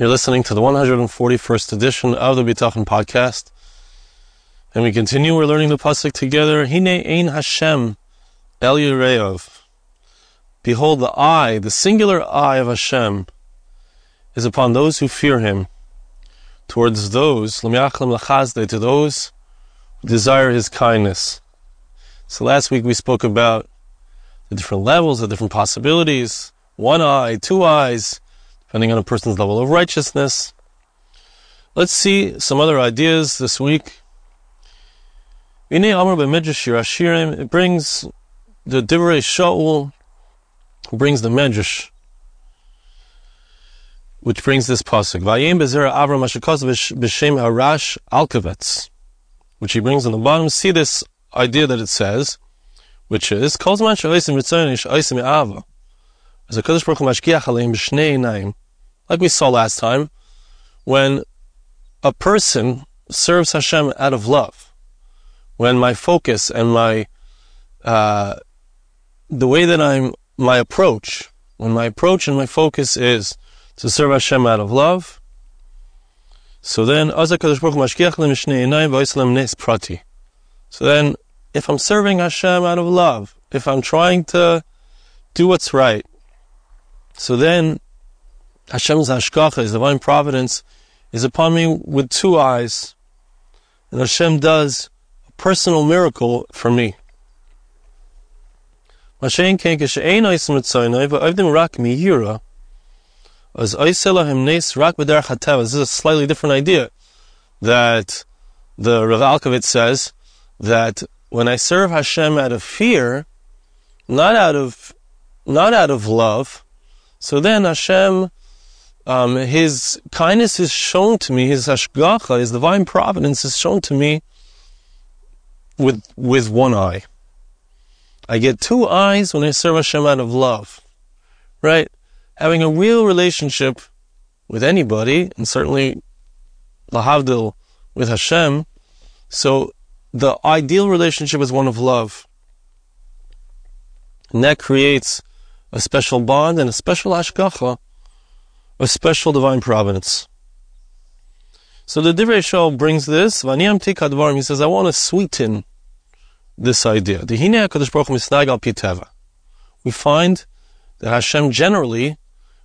You're listening to the 141st edition of the Bitachon podcast. And we continue, we're learning the Pasuk together. Hine ein Hashem el Yireov. Behold, the eye, the singular eye of Hashem, is upon those who fear Him, towards those, to those who desire His kindness. So last week we spoke about the different levels, the different possibilities, one eye, two eyes, depending on a person's level of righteousness. Let's see some other ideas this week. It brings the Divrei Shaul, who brings the Medrash, which brings this pasuk. Vayim bezera Avram b'shem Harash Alkavetz, which he brings on the bottom. See this idea that it says, which is Kozman Shaisim Ritzonish Aisim Ava. As a Kadosh Baruch Mashkiach Aleim b'shnei Naim like we saw last time, when a person serves Hashem out of love, when my focus and my uh, the way that I'm my approach, when my approach and my focus is to serve Hashem out of love, so then So then, if I'm serving Hashem out of love, if I'm trying to do what's right, so then Hashem's hashgacha, His divine providence, is upon me with two eyes, and Hashem does a personal miracle for me. This is a slightly different idea that the Rav Alkovitz says that when I serve Hashem out of fear, not out of not out of love, so then Hashem um, his kindness is shown to me, his hashgacha, his divine providence is shown to me with with one eye. I get two eyes when I serve Hashem out of love, right? Having a real relationship with anybody, and certainly lahavdil with Hashem. So the ideal relationship is one of love, and that creates a special bond and a special hashgacha a special divine providence. So the Divrei Shaul brings this, he says, I want to sweeten this idea. We find that Hashem generally,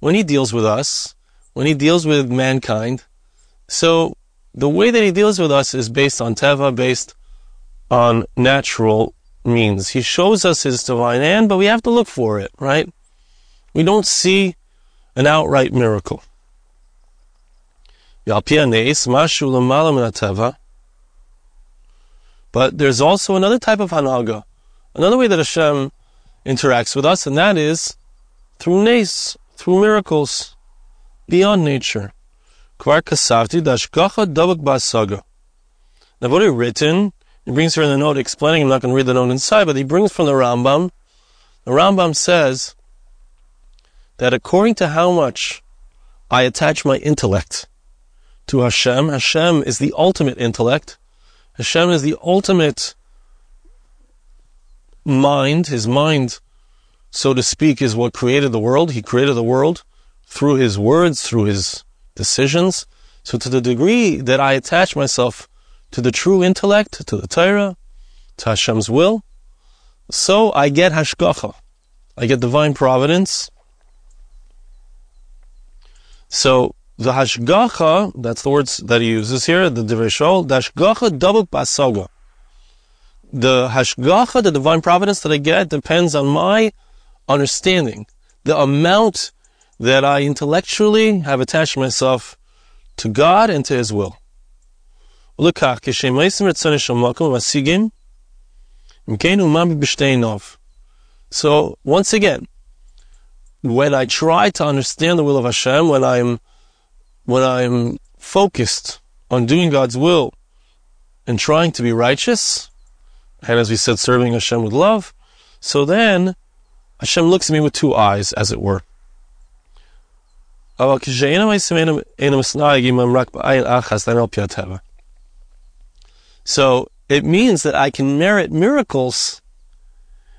when He deals with us, when He deals with mankind, so the way that He deals with us is based on Teva, based on natural means. He shows us His divine hand, but we have to look for it, right? We don't see an outright miracle. But there's also another type of hanaga, another way that Hashem interacts with us, and that is through nes, through miracles, beyond nature. Now, what he written, he brings here in the note explaining, I'm not going to read the note inside, but he brings from the Rambam. The Rambam says that according to how much I attach my intellect to Hashem, Hashem is the ultimate intellect. Hashem is the ultimate mind. His mind, so to speak, is what created the world. He created the world through his words, through his decisions. So to the degree that I attach myself to the true intellect, to the Torah, to Hashem's will, so I get hashgacha. I get divine providence. So the hashgacha, that's the words that he uses here, the Divrei the hashgacha double basaga. The hashgacha, the divine providence that I get, depends on my understanding, the amount that I intellectually have attached myself to God and to His will. So, once again, when I try to understand the will of Hashem, when I'm when I'm focused on doing God's will and trying to be righteous, and as we said, serving Hashem with love, so then Hashem looks at me with two eyes, as it were. So it means that I can merit miracles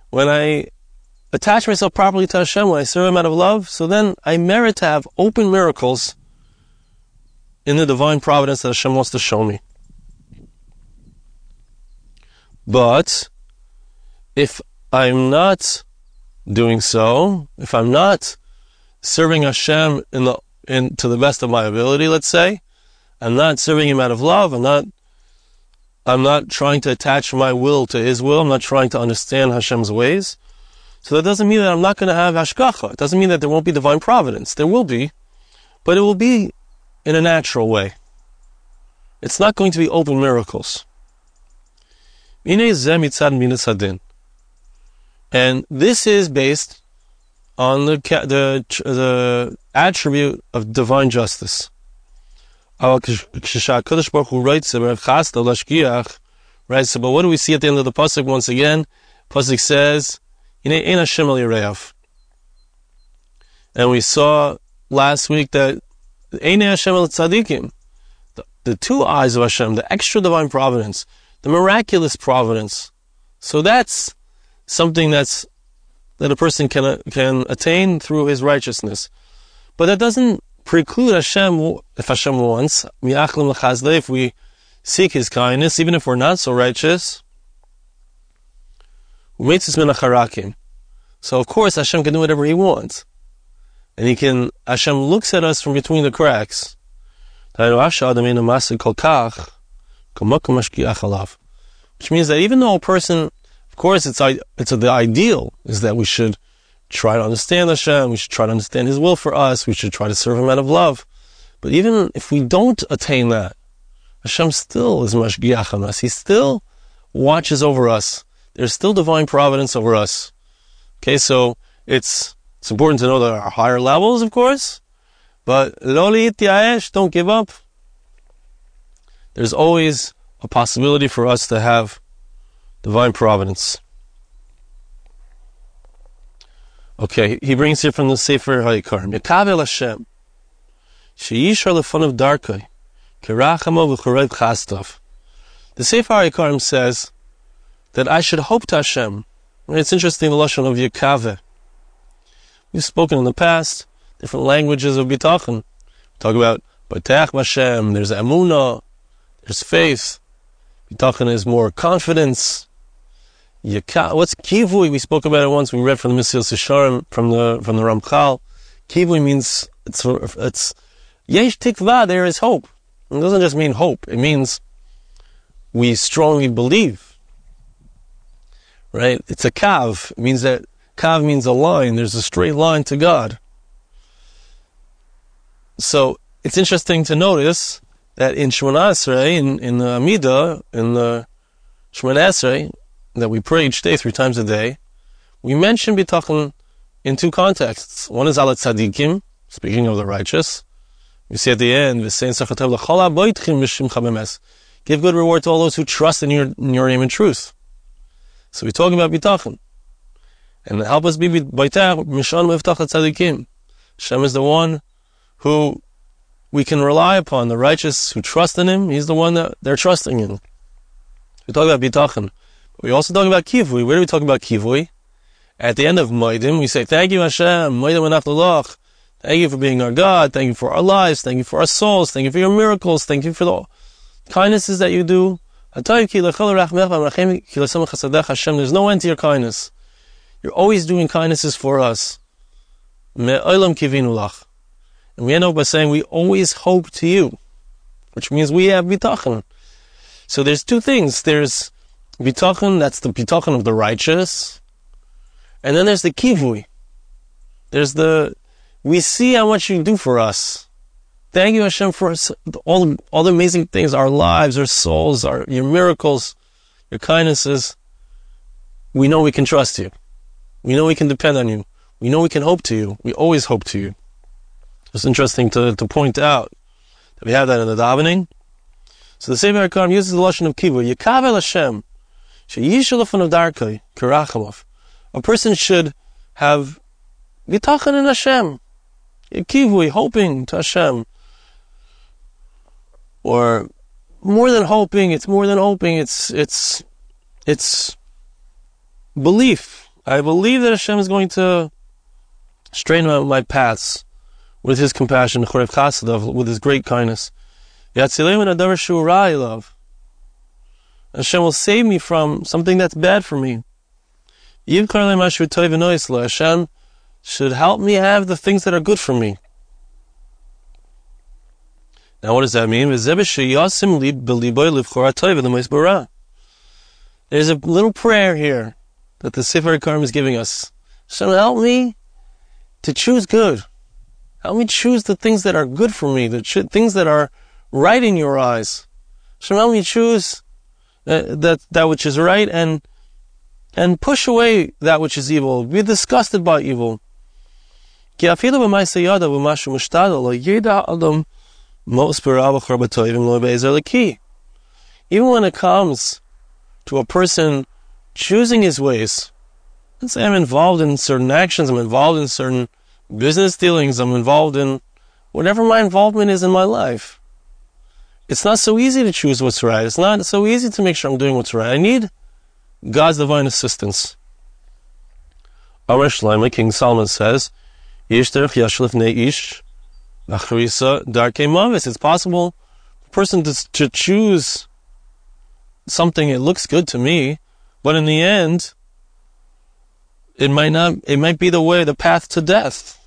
when I attach myself properly to Hashem, when I serve Him out of love, so then I merit to have open miracles in the divine providence that Hashem wants to show me. But if I'm not doing so, if I'm not serving Hashem in the in to the best of my ability, let's say, I'm not serving Him out of love. I'm not. I'm not trying to attach my will to His will. I'm not trying to understand Hashem's ways. So that doesn't mean that I'm not going to have hashgacha. It doesn't mean that there won't be divine providence. There will be, but it will be in a natural way. It's not going to be open miracles. And this is based on the, the, the attribute of divine justice. But what do we see at the end of the pasuk once again? Pasuk says, and we saw last week that the, the two eyes of Hashem, the extra divine providence, the miraculous providence. So that's something that's that a person can can attain through his righteousness. But that doesn't preclude Hashem if Hashem wants if we seek His kindness, even if we're not so righteous. So of course Hashem can do whatever He wants, and He can. Hashem looks at us from between the cracks. Which means that even though a person, of course, it's it's the ideal is that we should try to understand Hashem, we should try to understand His will for us, we should try to serve Him out of love. But even if we don't attain that, Hashem still is mashgiach on us. He still watches over us. There's still divine providence over us. Okay, so it's it's important to know there are higher levels, of course, but loli tiaesh, don't give up. There's always a possibility for us to have divine providence. Okay, he brings here from the Sefer Hayikar. Mekavel Hashem. Sheyishar of darkei. Kerachamo v'chorev chastov. The Sefer Hayikarim says that I should hope to Hashem. It's interesting the lashon of Yekave. We've spoken in the past different languages of bitachon. We talk about Batach Hashem. There's Emunah. There's faith. Bitachon is more confidence. Yaka, what's kivui? We spoke about it once. We read from the Mesilas Yesharim from the from the Ramchal. Kivui means it's it's yesh tikva. There is hope. It doesn't just mean hope. It means we strongly believe. Right? It's a kav. It means that kav means a line. There's a straight line to God. So it's interesting to notice that in Shemona Esrei, in, in the Amida, in the Shemona Esrei, that we pray each day three times a day, we mention bitachon in two contexts. One is alat tzadikim, speaking of the righteous. We see at the end, give good reward to all those who trust in your, in your name and truth. So we're talking about bitachon. And help us be baitach, mishan meftach tzadikim. Hashem is the one who we can rely upon, the righteous who trust in Him, He's the one that they're trusting in. We talk about bitachon. We also talk about kivui. Where do we talk about kivui? At the end of Modim, we say, thank you Hashem, Modim Menach Thank you for being our God. Thank you for our lives. Thank you for our souls. Thank you for your miracles. Thank you for the kindnesses that you do. There's no end to your kindness. You're always doing kindnesses for us. And we end up by saying we always hope to you, which means we have bitachon. So there's two things. There's bitachon, that's the bitachon of the righteous. And then there's the kivui. There's the, we see how much you do for us. Thank you, Hashem, for all, all the amazing things, our lives, our souls, our, your miracles, your kindnesses. We know we can trust you. We know we can depend on you. We know we can hope to you. We always hope to you. It's interesting to, to point out that we have that in the davening. So the Sefer HaIkarim uses the lashon of kivu. Yikavel Hashem. A person should have bitachon in Hashem, kivui, hoping to Hashem, or more than hoping. It's more than hoping. It's it's it's belief. I believe that Hashem is going to straighten out my paths with His compassion, with His great kindness. Love. Hashem will save me from something that's bad for me. Hashem should help me have the things that are good for me. Now, what does that mean? There's a little prayer here that the Sefer Ikarim is giving us. Hashem, help me to choose good. Help me choose the things that are good for me, the things that are right in your eyes. Hashem, help me choose uh, that, that which is right and, and push away that which is evil. Be disgusted by evil. Most even when it comes to a person choosing his ways, let's say I'm involved in certain actions, I'm involved in certain business dealings, I'm involved in whatever my involvement is in my life. It's not so easy to choose what's right. It's not so easy to make sure I'm doing what's right. I need God's divine assistance. Our Shlomo, King Solomon says, It's possible a person to, to choose something, it looks good to me, but in the end, it might not, it might be the way, the path to death,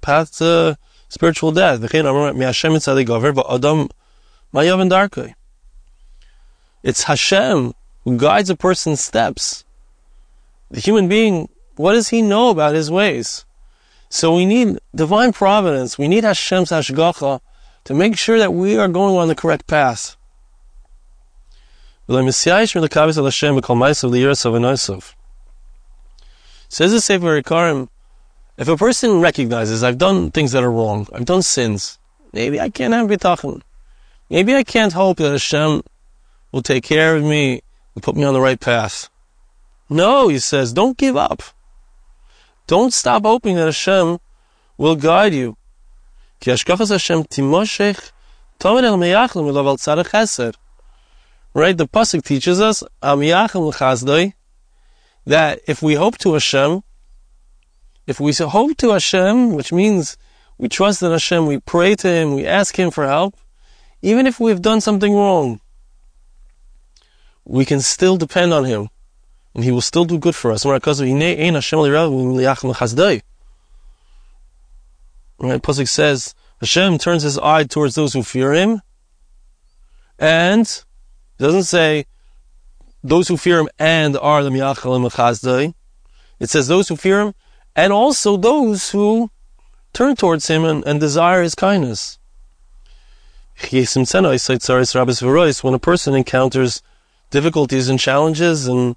path to spiritual death. It's Hashem who guides a person's steps. The human being, what does he know about his ways? So we need divine providence. We need Hashem's hashgacha to make sure that we are going on the correct path. Says the Sefer Ikarim, if a person recognizes I've done things that are wrong, I've done sins, maybe I can't have bitachon. Maybe I can't hope that Hashem will take care of me and put me on the right path. No, he says, don't give up. Don't stop hoping that Hashem will guide you. Right? The pasuk teaches us that if we hope to Hashem, if we hope to Hashem, which means we trust in Hashem, we pray to Him, we ask Him for help, even if we've done something wrong, we can still depend on Him, and He will still do good for us. Right? Pasuk says, Hashem turns His eye towards those who fear Him, and doesn't say those who fear Him and are the Miyachalim Chazdai. It says those who fear Him and also those who turn towards Him and, and desire His kindness. When a person encounters difficulties and challenges, and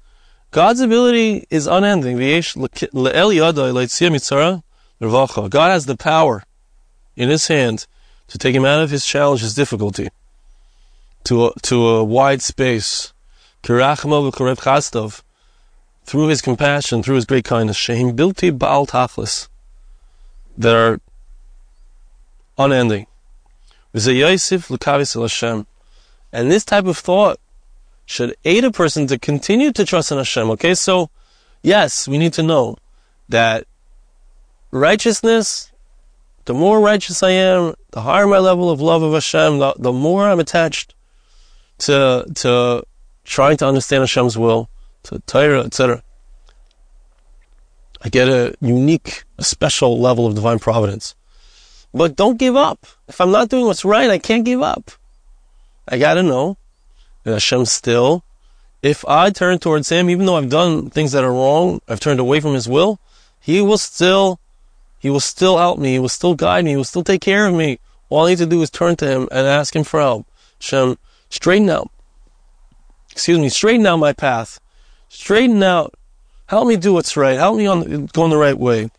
God's ability is unending. God has the power in His hand to take him out of his challenge, his difficulty, to a, to a wide space. Through his compassion, through his great kindness, Shehim Bilti Baal Tachlis, that are unending. And this type of thought should aid a person to continue to trust in Hashem. Okay, so yes, we need to know that righteousness, the more righteous I am, the higher my level of love of Hashem, the, the more I'm attached to to trying to understand Hashem's will, to Torah, etc. I get a unique, a special level of divine providence. But don't give up. If I'm not doing what's right, I can't give up. I gotta know Hashem still, if I turn towards Him, even though I've done things that are wrong, I've turned away from His will, He will still, He will still help me, He will still guide me, He will still take care of me. All I need to do is turn to Him and ask Him for help. Hashem, straighten out, excuse me, straighten out my path. Straighten out. Help me do what's right. Help me on, go in the right way.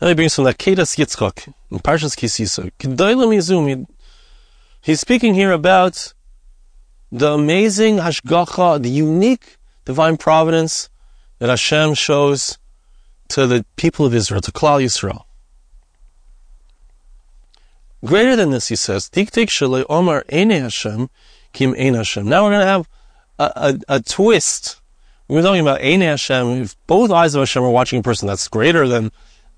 Now he brings from the Akeidas Yitzchak in Parshas Ki Sisa. Kedoilam Yizum. He's speaking here about the amazing hashgacha, the unique divine providence that Hashem shows to the people of Israel, to Klal Yisrael. Greater than this, he says, Tik shalei omar ene Hashem kim ein Hashem. Now we're going to have a, a, a twist. We're talking about ene Hashem. If both eyes of Hashem are watching a person, that's greater than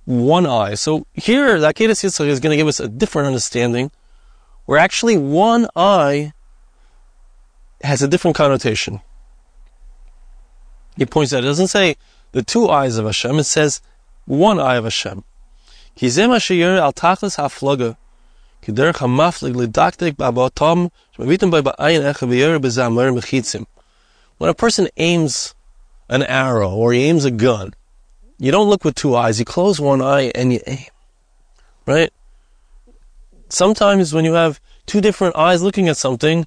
one eye. So here, the Yitzchak is going to give us a different understanding, where actually one eye has a different connotation. He points out, it doesn't say the two eyes of Hashem, it says one eye of Hashem. When a person aims an arrow or he aims a gun, you don't look with two eyes. You close one eye and you aim. Right? Sometimes when you have two different eyes looking at something,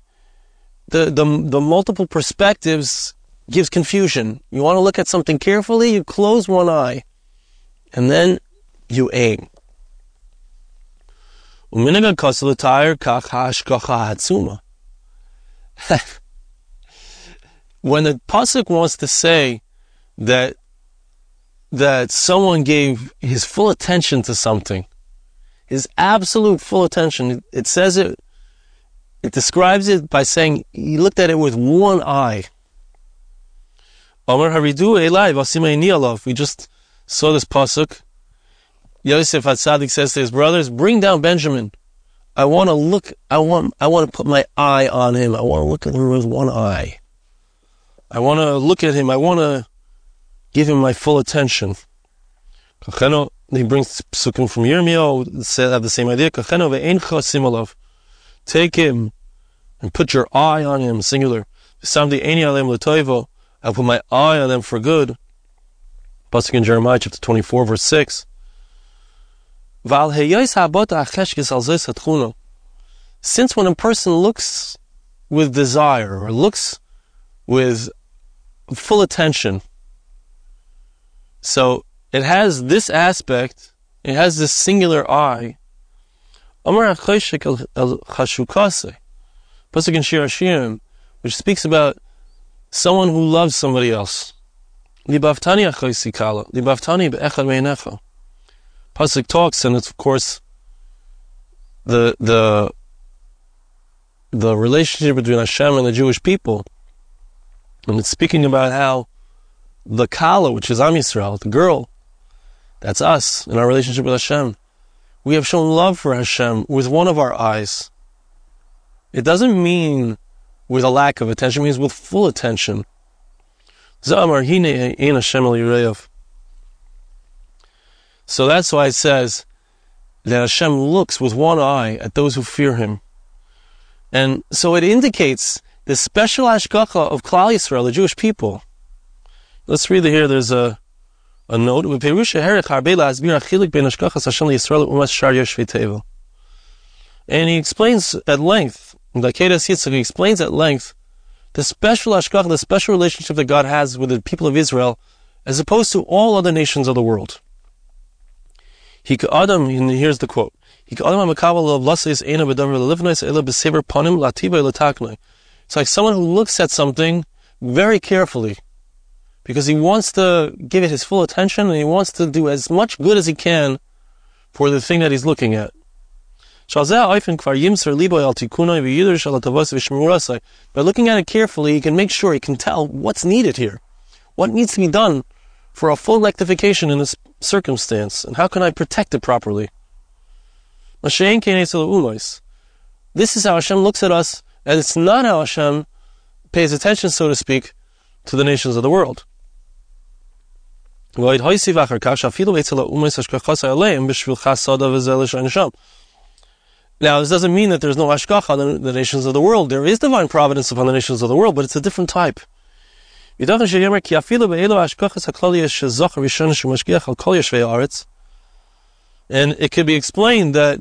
the, the, the multiple perspectives gives confusion. You want to look at something carefully, you close one eye, and then you aim. when the pasuk wants to say that that someone gave his full attention to something, his absolute full attention, it says it it describes it by saying he looked at it with one eye. We just saw this pasuk. Yosef Hatzadik says to his brothers, "Bring down Benjamin. I want to look. I want. I want to put my eye on him. I want to look at him with one eye. I want to look at him. I want to give him my full attention." He brings psukim from Yirmiyahu. Have the same idea. Take him and put your eye on him, singular. I'll put my eye on them for good. Pasuk in Jeremiah chapter 24 verse 6. Since when a person looks with desire or looks with full attention, so it has this aspect, it has this singular eye, Pasuk in Shir Hashirim, which speaks about someone who loves somebody else. Libavtani achoisikala, libavtani be'echad me'enecha. Pasuk talks, and it's of course the the the relationship between Hashem and the Jewish people. And it's speaking about how the Kala, which is Am Yisrael, the girl, that's us in our relationship with Hashem we have shown love for Hashem with one of our eyes. It doesn't mean with a lack of attention, it means with full attention. So that's why it says that Hashem looks with one eye at those who fear Him. And so it indicates the special hashgacha of Klal Yisrael, the Jewish people. Let's read it here. There's a a note Ben Hashgachas Hashem Yisrael Umas And he explains at length, the Akeidas Yitzchak, he explains at length the special Ashkach, the special relationship that God has with the people of Israel, as opposed to all other nations of the world. He Adam, and here's the quote. It's like someone who looks at something very carefully because he wants to give it his full attention and he wants to do as much good as he can for the thing that he's looking at. By looking at it carefully, he can make sure he can tell what's needed here. What needs to be done for a full rectification in this circumstance, and how can I protect it properly? This is how Hashem looks at us, and it's not how Hashem pays attention, so to speak, to the nations of the world. Now, this doesn't mean that there's no hashgacha on the nations of the world. There is divine providence upon the nations of the world, but it's a different type. And it can be explained that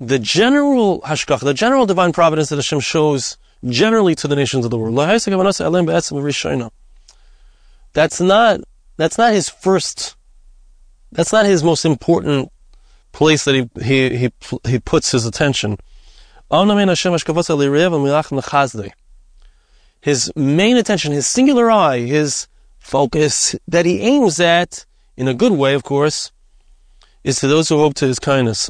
the general hashkach, the general divine providence that Hashem shows generally to the nations of the world, that's not that's not his first that's not his most important place that he he he, he puts his attention. His main attention, his singular eye, his focus that he aims at, in a good way, of course, is to those who hope to his kindness.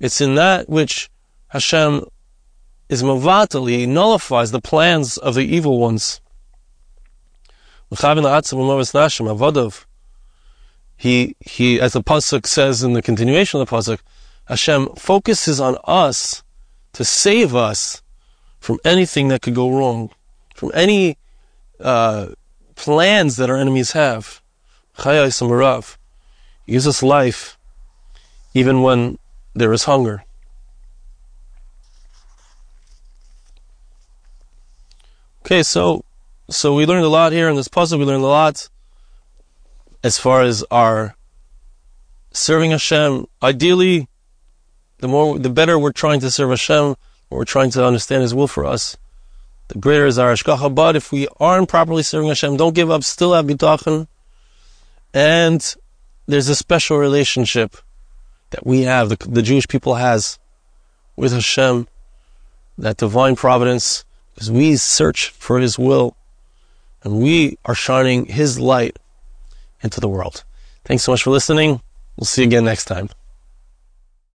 It's in that which Hashem is mavatal, he nullifies the plans of the evil ones. He, he, as the pasuk says in the continuation of the pasuk, Hashem focuses on us to save us from anything that could go wrong, from any uh, plans that our enemies have. He gives us life even when there is hunger. Okay, so so we learned a lot here in this puzzle. We learned a lot as far as our serving Hashem. Ideally, the more, the better we're trying to serve Hashem, we're trying to understand His will for us, the greater is our hashgacha. But if we aren't properly serving Hashem, don't give up. Still have bitachon, and there's a special relationship that we have, the, the Jewish people has with Hashem, that divine providence, because we search for His will, and we are shining His light into the world. Thanks so much for listening. We'll see you again next time.